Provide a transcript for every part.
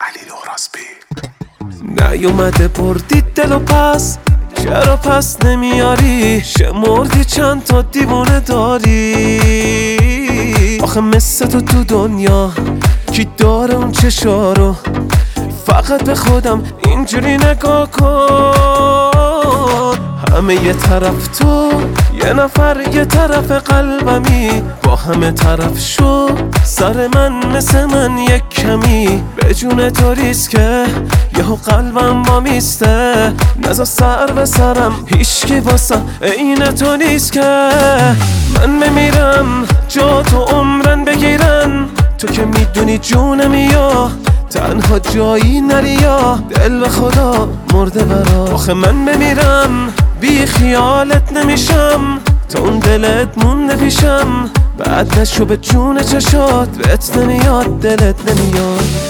علی لوراسبی نیومده بردی دل و پس چرا پس نمیاری؟ شمردی چند تا دیوونه داری؟ آخه مثل تو تو دنیا کی داره اون چشارو؟ فقط به خودم اینجوری نگاه کن. همه یه طرف تو یه نفر یه طرف قلبمی با همه طرف شو. سر من مثل من یک کمی. به جون تو ریسکه یهو قلبم با میسته. نزا سر به سرم. هیچکی واسه این تو نیست که. من بمیرم جا تو عمرن بگیرن. تو که می‌دونی جونمی یا. تنها جایی نری یا. دل به خدا مرده برا. آخه من بمیرم. بی خیالت نمیشم. تا اون دلت مونده پیشم. بعد نشو به جون چشات بهت نمیاد دلت نمیاد.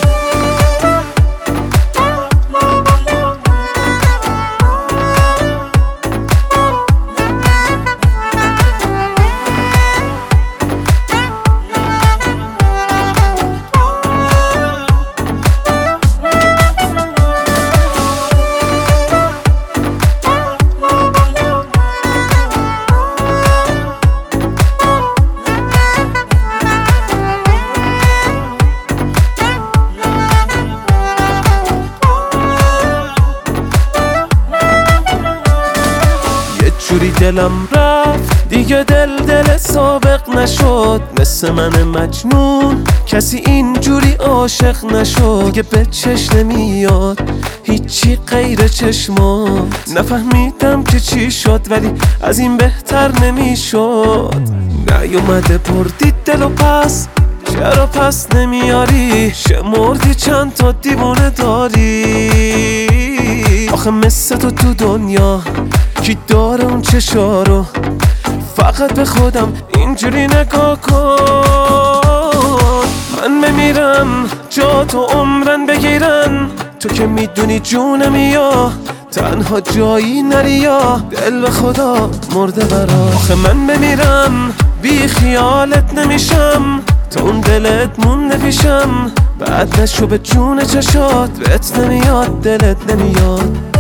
دلم رفت. دیگه دل دل سابق نشد. مثل من مجنون. کسی اینجوری عاشق نشد. دیگه به چش نمیاد. هیچی غیر چشمات. نفهمیدم که چی شد ولی از این بهتر نمی‌شد. نیومده بردی دل و پس. چرا پس نمیاری؟ شمردی چند تا دیوونه داری؟ آخه مثل تو تو دنیا کی داره اون چشارو فقط به خودم اینجوری نگاه کن. من بمیرم جا تو عمرن بگیرن. تو که می‌دونی جونم یا تنها جایی نری یا دل به خدا مرده برا. آخه من بمیرم بی خیالت نمیشم. تا اون دلت مونده پیشم. بعد نشو به جون چشات بهت نمیاد دلت نمیاد.